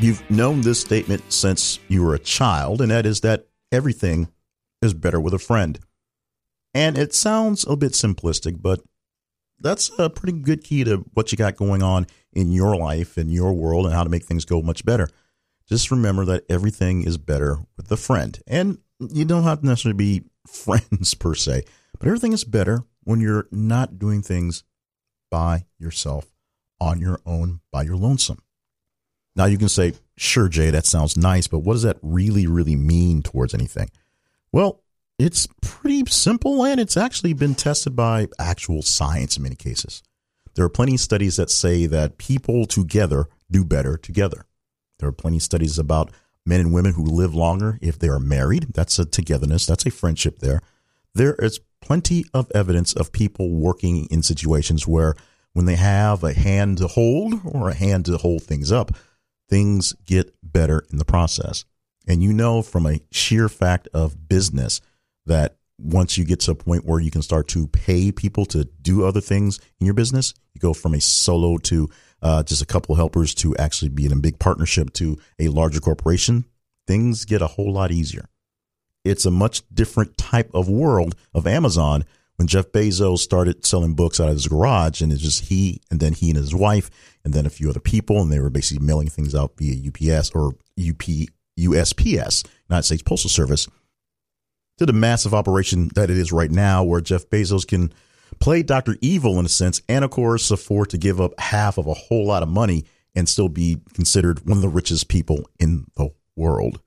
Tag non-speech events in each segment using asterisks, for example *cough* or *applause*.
You've known this statement since you were a child, and that is that everything is better with a friend. And it sounds a bit simplistic, but that's a pretty good key to what you got going on in your life, in your world, and how to make things go much better. Just remember that everything is better with a friend. And you don't have to necessarily be *laughs* friends per se, but everything is better when you're not doing things by yourself, on your own, by your lonesome. Now you can say, sure, Jay, that sounds nice, but what does that really, really mean towards anything? Well, it's pretty simple and it's actually been tested by actual science in many cases. There are plenty of studies that say that people together do better together. There are plenty of studies about men and women who live longer if they are married. That's a togetherness, that's a friendship there. There is plenty of evidence of people working in situations where when they have a hand to hold or a hand to hold things up, things get better in the process. And you know from a sheer fact of business that once you get to a point where you can start to pay people to do other things in your business, you go from a solo to uh, just a couple helpers to actually being a big partnership to a larger corporation, things get a whole lot easier. It's a much different type of world of Amazon when Jeff Bezos started selling books out of his garage, and it's just he, and then he and his wife, and then a few other people, and they were basically mailing things out via UPS or UP USPS, United States Postal Service, to the massive operation that it is right now, where Jeff Bezos can play Doctor Evil in a sense, and of course afford to give up half of a whole lot of money and still be considered one of the richest people in the world.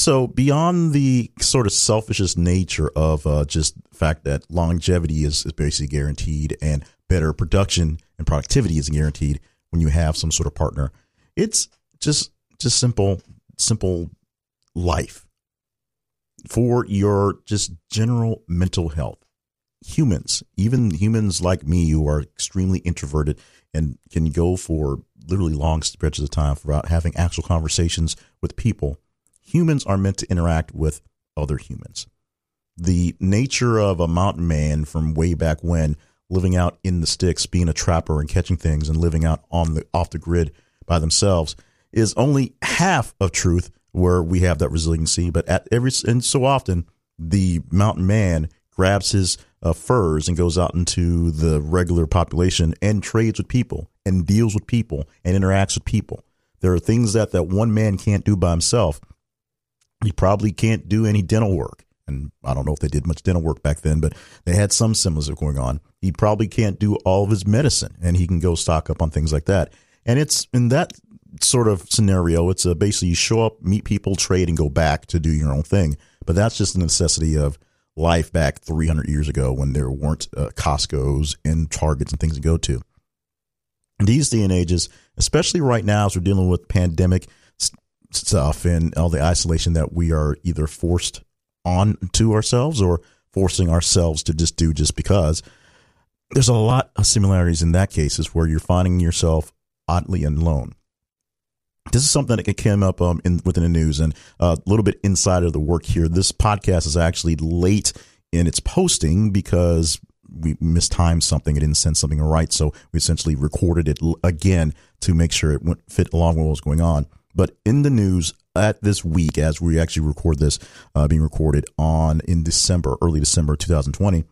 So beyond the sort of selfishness nature of uh, just the fact that longevity is, is basically guaranteed and better production and productivity is guaranteed when you have some sort of partner, it's just just simple simple life for your just general mental health. Humans, even humans like me who are extremely introverted and can go for literally long stretches of time without having actual conversations with people humans are meant to interact with other humans. The nature of a mountain man from way back when, living out in the sticks, being a trapper and catching things and living out on the off the grid by themselves, is only half of truth where we have that resiliency. But at every and so often, the mountain man grabs his uh, furs and goes out into the regular population and trades with people and deals with people and interacts with people. There are things that that one man can't do by himself he probably can't do any dental work. And I don't know if they did much dental work back then, but they had some of going on. He probably can't do all of his medicine and he can go stock up on things like that. And it's in that sort of scenario, it's a, basically you show up, meet people, trade, and go back to do your own thing. But that's just the necessity of life back 300 years ago when there weren't uh, Costco's and Targets and things to go to. These day and ages, especially right now as we're dealing with pandemic, stuff and all the isolation that we are either forced on to ourselves or forcing ourselves to just do just because. There's a lot of similarities in that case is where you're finding yourself oddly alone. This is something that came up um, in, within the news and uh, a little bit inside of the work here. This podcast is actually late in its posting because we mistimed something. It didn't send something right. So we essentially recorded it again to make sure it went fit along with what was going on. But in the news at this week, as we actually record this, uh, being recorded on in December, early December 2020,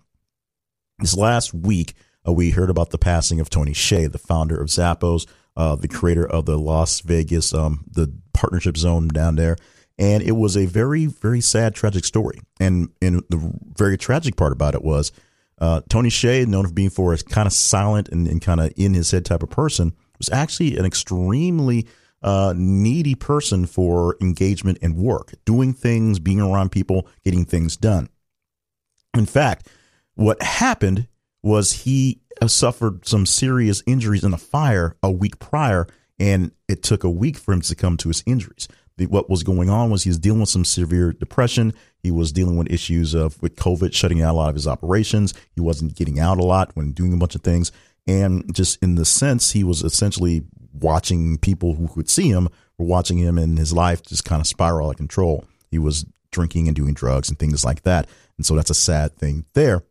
this last week, uh, we heard about the passing of Tony Hsieh, the founder of Zappos, uh, the creator of the Las Vegas, um, the partnership zone down there. And it was a very, very sad, tragic story. And, and the very tragic part about it was uh, Tony Hsieh, known for being for a kind of silent and, and kind of in his head type of person, was actually an extremely uh, needy person for engagement and work, doing things, being around people, getting things done. In fact, what happened was he uh, suffered some serious injuries in a fire a week prior And it took a week for him to succumb to his injuries. What was going on was he was dealing with some severe depression. He was dealing with issues of with COVID shutting out a lot of his operations. He wasn't getting out a lot when doing a bunch of things. And just in the sense, he was essentially watching people who could see him were watching him and his life just kind of spiral out of control. He was drinking and doing drugs and things like that. And so that's a sad thing there.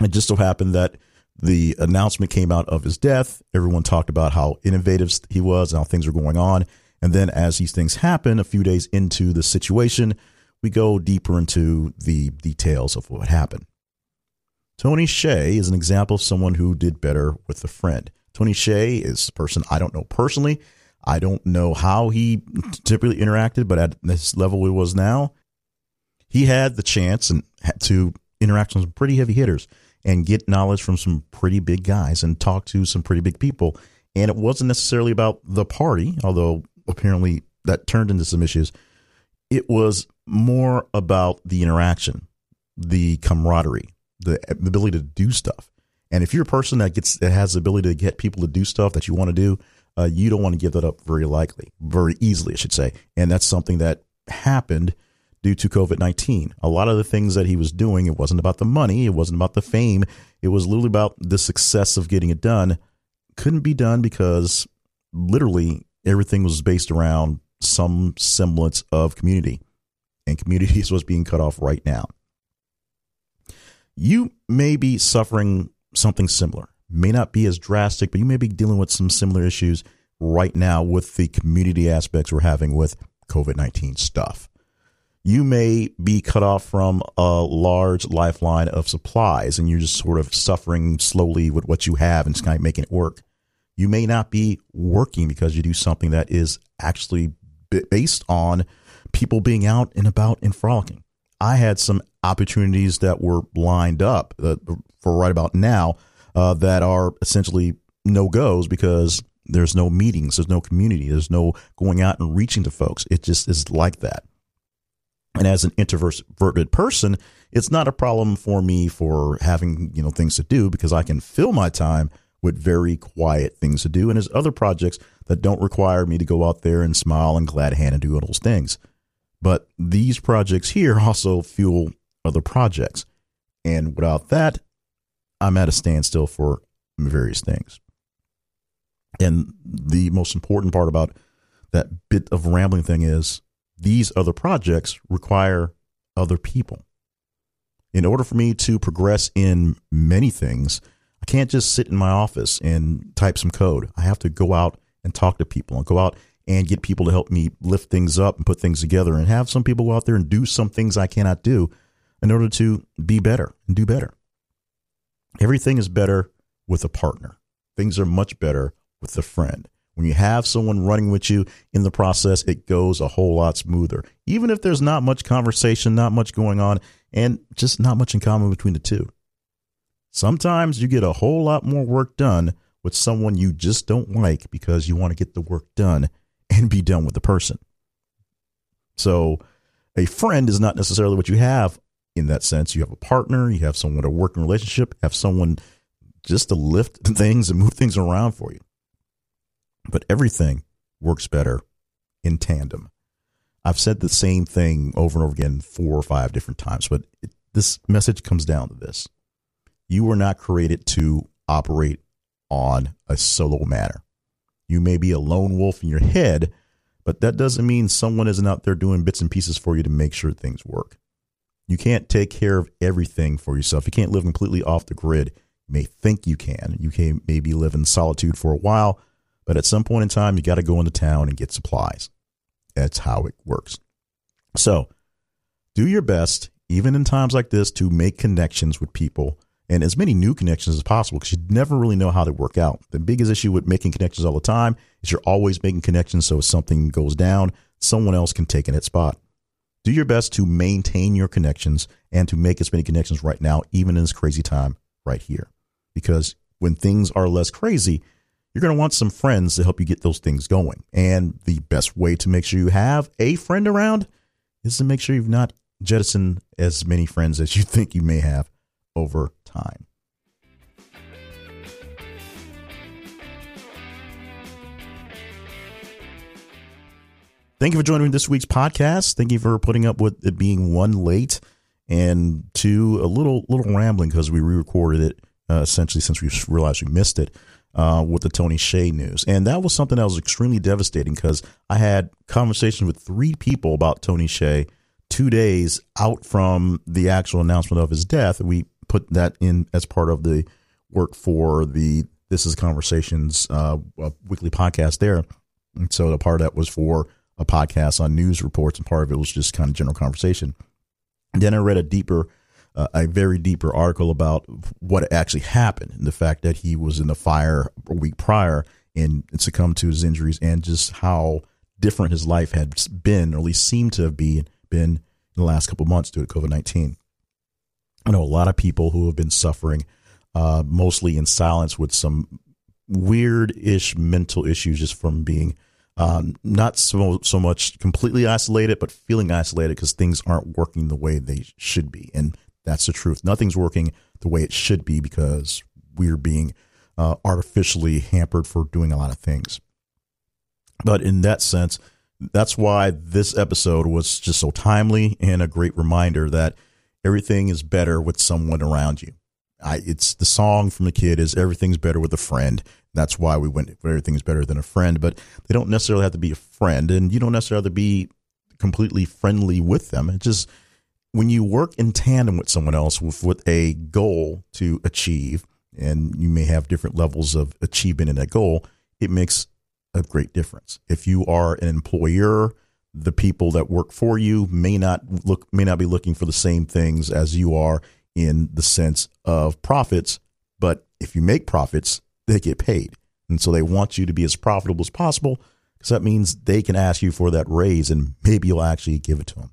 It just so happened that the announcement came out of his death. Everyone talked about how innovative he was and how things were going on. And then as these things happen, a few days into the situation, we go deeper into the details of what happened. Tony Hsieh is an example of someone who did better with a friend. Tony Hsieh is a person I don't know personally. I don't know how he typically interacted, but at this level he was now, he had the chance and had to interact with some pretty heavy hitters and get knowledge from some pretty big guys and talk to some pretty big people. And it wasn't necessarily about the party, although apparently that turned into some issues. It was more about the interaction, the camaraderie, the ability to do stuff. And if you're a person that gets that has the ability to get people to do stuff that you want to do, uh, you don't want to give that up very likely, very easily, I should say. And that's something that happened due to COVID 19. A lot of the things that he was doing, it wasn't about the money, it wasn't about the fame, it was literally about the success of getting it done. Couldn't be done because literally everything was based around some semblance of community, and community *laughs* was being cut off right now. You may be suffering something similar may not be as drastic, but you may be dealing with some similar issues right now with the community aspects we're having with COVID 19 stuff. You may be cut off from a large lifeline of supplies and you're just sort of suffering slowly with what you have and just kind of making it work. You may not be working because you do something that is actually based on people being out and about and frolicking. I had some opportunities that were lined up uh, for right about now uh, that are essentially no goes because there's no meetings, there's no community, there's no going out and reaching to folks. It just is like that. And as an introverted person, it's not a problem for me for having you know things to do because I can fill my time with very quiet things to do. And there's other projects that don't require me to go out there and smile and glad hand and do all those things. But these projects here *laughs* also fuel other projects. And without that, I'm at a standstill for various things. And the most important part about that bit of rambling thing is these other projects require other people. In order for me to progress in many things, I can't just sit in my office and type some code. I have to go out and talk to people and go out and get people to help me lift things up and put things together and have some people go out there and do some things I cannot do in order to be better and do better. Everything is better with a partner. Things are much better with a friend. When you have someone running with you in the process, it goes a whole lot smoother. Even if there's not much conversation, not much going on, and just not much in common between the two. Sometimes you get a whole lot more work done with someone you just don't like because you want to get the work done and be done with the person. So, a friend is not necessarily what you have in that sense. You have a partner, you have someone a working relationship, have someone just to lift *laughs* things and move things around for you. But everything works better in tandem. I've said the same thing over and over again four or five different times, but it, this message comes down to this. You were not created to operate on a solo manner. You may be a lone wolf in your head, but that doesn't mean someone isn't out there doing bits and pieces for you to make sure things work. You can't take care of everything for yourself. You can't live completely off the grid. You may think you can. You can maybe live in solitude for a while, but at some point in time, you got to go into town and get supplies. That's how it works. So do your best, even in times like this, to make connections with people and as many new connections as possible because you never really know how they work out. The biggest issue with making connections all the time is you're always making connections. So if something goes down, someone else can take in its spot do your best to maintain your connections and to make as many connections right now, even in this crazy time right here. Because when things are less crazy, you're going to want some friends to help you get those things going. And the best way to make sure you have a friend around is to make sure you've not jettisoned as many friends as you *laughs* think you may have over time. Thank you for joining this week's podcast. Thank you for putting up with it being one late and two a little little rambling because we re-recorded it uh, essentially since we realized we missed it uh, with the Tony Hsieh news, and that was something that was extremely devastating because I had conversations with three people about Tony Hsieh two days out from the actual announcement of his death. We put that in as part of the work for the This Is Conversations uh, weekly podcast there. And so the part that was for a podcast on news reports, and part of it was just kind of general conversation. And then I read a deeper, uh, a very deeper article about what actually happened and the fact that he was in the fire a week prior and succumbed to his injuries and just how different his life had been, or at least seemed to have been, been in the last couple months due to COVID 19. I know a lot of people who have been suffering, uh, mostly in silence with some weird ish mental issues just from being um, not so so much completely isolated, but feeling isolated because things aren't working the way they should be, and that's the truth. Nothing's working the way it should be because we're being uh, artificially hampered for doing a lot of things. But in that sense, that's why this episode was just so timely and a great reminder that everything is better with someone around you. I, it's the song from the kid is everything's better with a friend. That's why we went everything's better than a friend, but they don't necessarily have to be a friend and you don't necessarily have to be completely friendly with them. It just when you work in tandem with someone else with, with a goal to achieve and you may have different levels of achievement in that goal, it makes a great difference. If you are an employer, the people that work for you may not look may not be looking for the same things as you are in the sense of profits, but if you make profits, they get paid. And so they want you to be as profitable as possible because that means they can ask you for that raise and maybe you'll actually give it to them.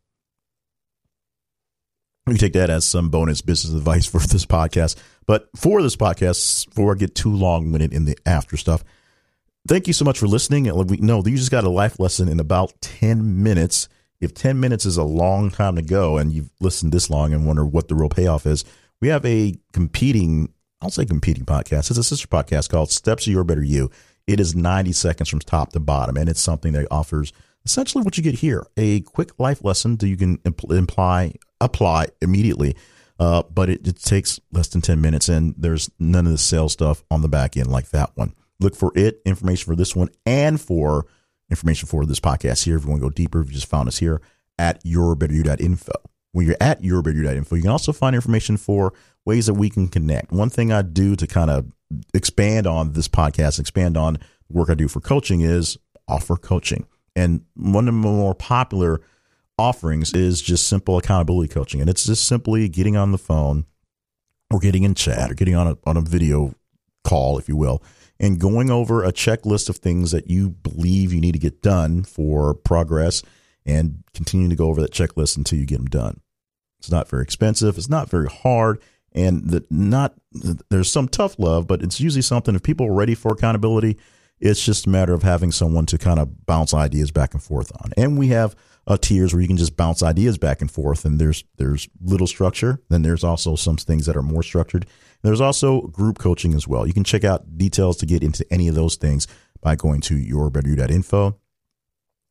We take that as some bonus business advice for *laughs* this podcast. But for this podcast, before I get too long winded in the after stuff, thank you so much for listening. We know you just got a life lesson in about 10 minutes. If 10 minutes is a long time to go and you've listened this long and wonder what the real payoff is, we have a competing, I'll say competing podcast. It's a sister podcast called Steps to Your Better You. It is 90 seconds from top to bottom, and it's something that offers essentially what you get here a quick life lesson that you can impl- imply, apply immediately. Uh, but it, it takes less than 10 minutes, and there's none of the sales stuff on the back end like that one. Look for it, information for this one, and for information for this podcast here. If you want to go deeper, if you just found us here at yourbetteryou.info. When you're at yourbetteryou.info, you can also find information for ways that we can connect. One thing I do to kind of expand on this podcast, expand on the work I do for coaching is offer coaching. And one of the more popular offerings is just simple accountability coaching. And it's just simply getting on the phone or getting in chat or getting on a, on a video call, if you will, and going over a checklist of things that you believe you need to get done for progress and continuing to go over that checklist until you get them done. It's not very expensive. It's not very hard. And the, not there's some tough love, but it's usually something if people are ready for accountability, it's just a matter of having someone to kind of bounce ideas back and forth on. And we have uh, tiers where you can just bounce ideas back and forth, and there's there's little structure. Then there's also some things that are more structured. There's also group coaching as well. You can check out details to get into any of those things by going to yourbetteryou.info.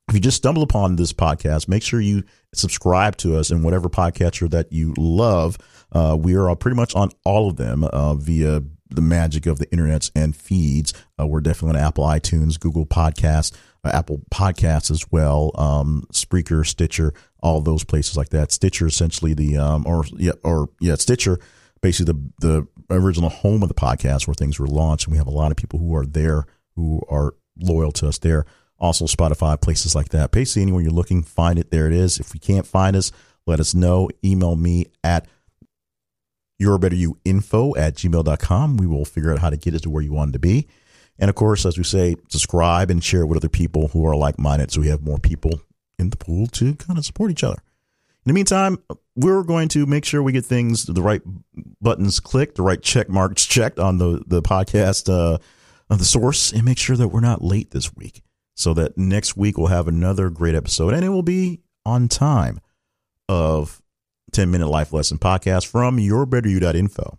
If you just stumble upon this podcast, make sure you subscribe to us in whatever podcatcher that you love. Uh, we are pretty much on all of them uh, via the magic of the internets and feeds. Uh, we're definitely on Apple iTunes, Google Podcasts, uh, Apple Podcasts as well, um, Spreaker, Stitcher, all those places like that. Stitcher essentially the um, or yeah or yeah Stitcher basically the the original home of the podcast where things were launched, and we have a lot of people who are there who are loyal to us there. Also, Spotify, places like that. Basically, anywhere you're looking, find it. There it is. If we can't find us, let us know. Email me at yourbetteryouinfo at gmail.com. We will figure out how to get it to where you want it to be. And of course, as we say, subscribe and share it with other people who are like minded so we have more people in the pool to kind of support each other. In the meantime, we're going to make sure we get things, the right buttons clicked, the right check marks checked on the, the podcast, uh, the source and make sure that we're not late this week so that next week we'll have another great episode and it will be on time of 10 minute life lesson podcast from yourbetteryou.info.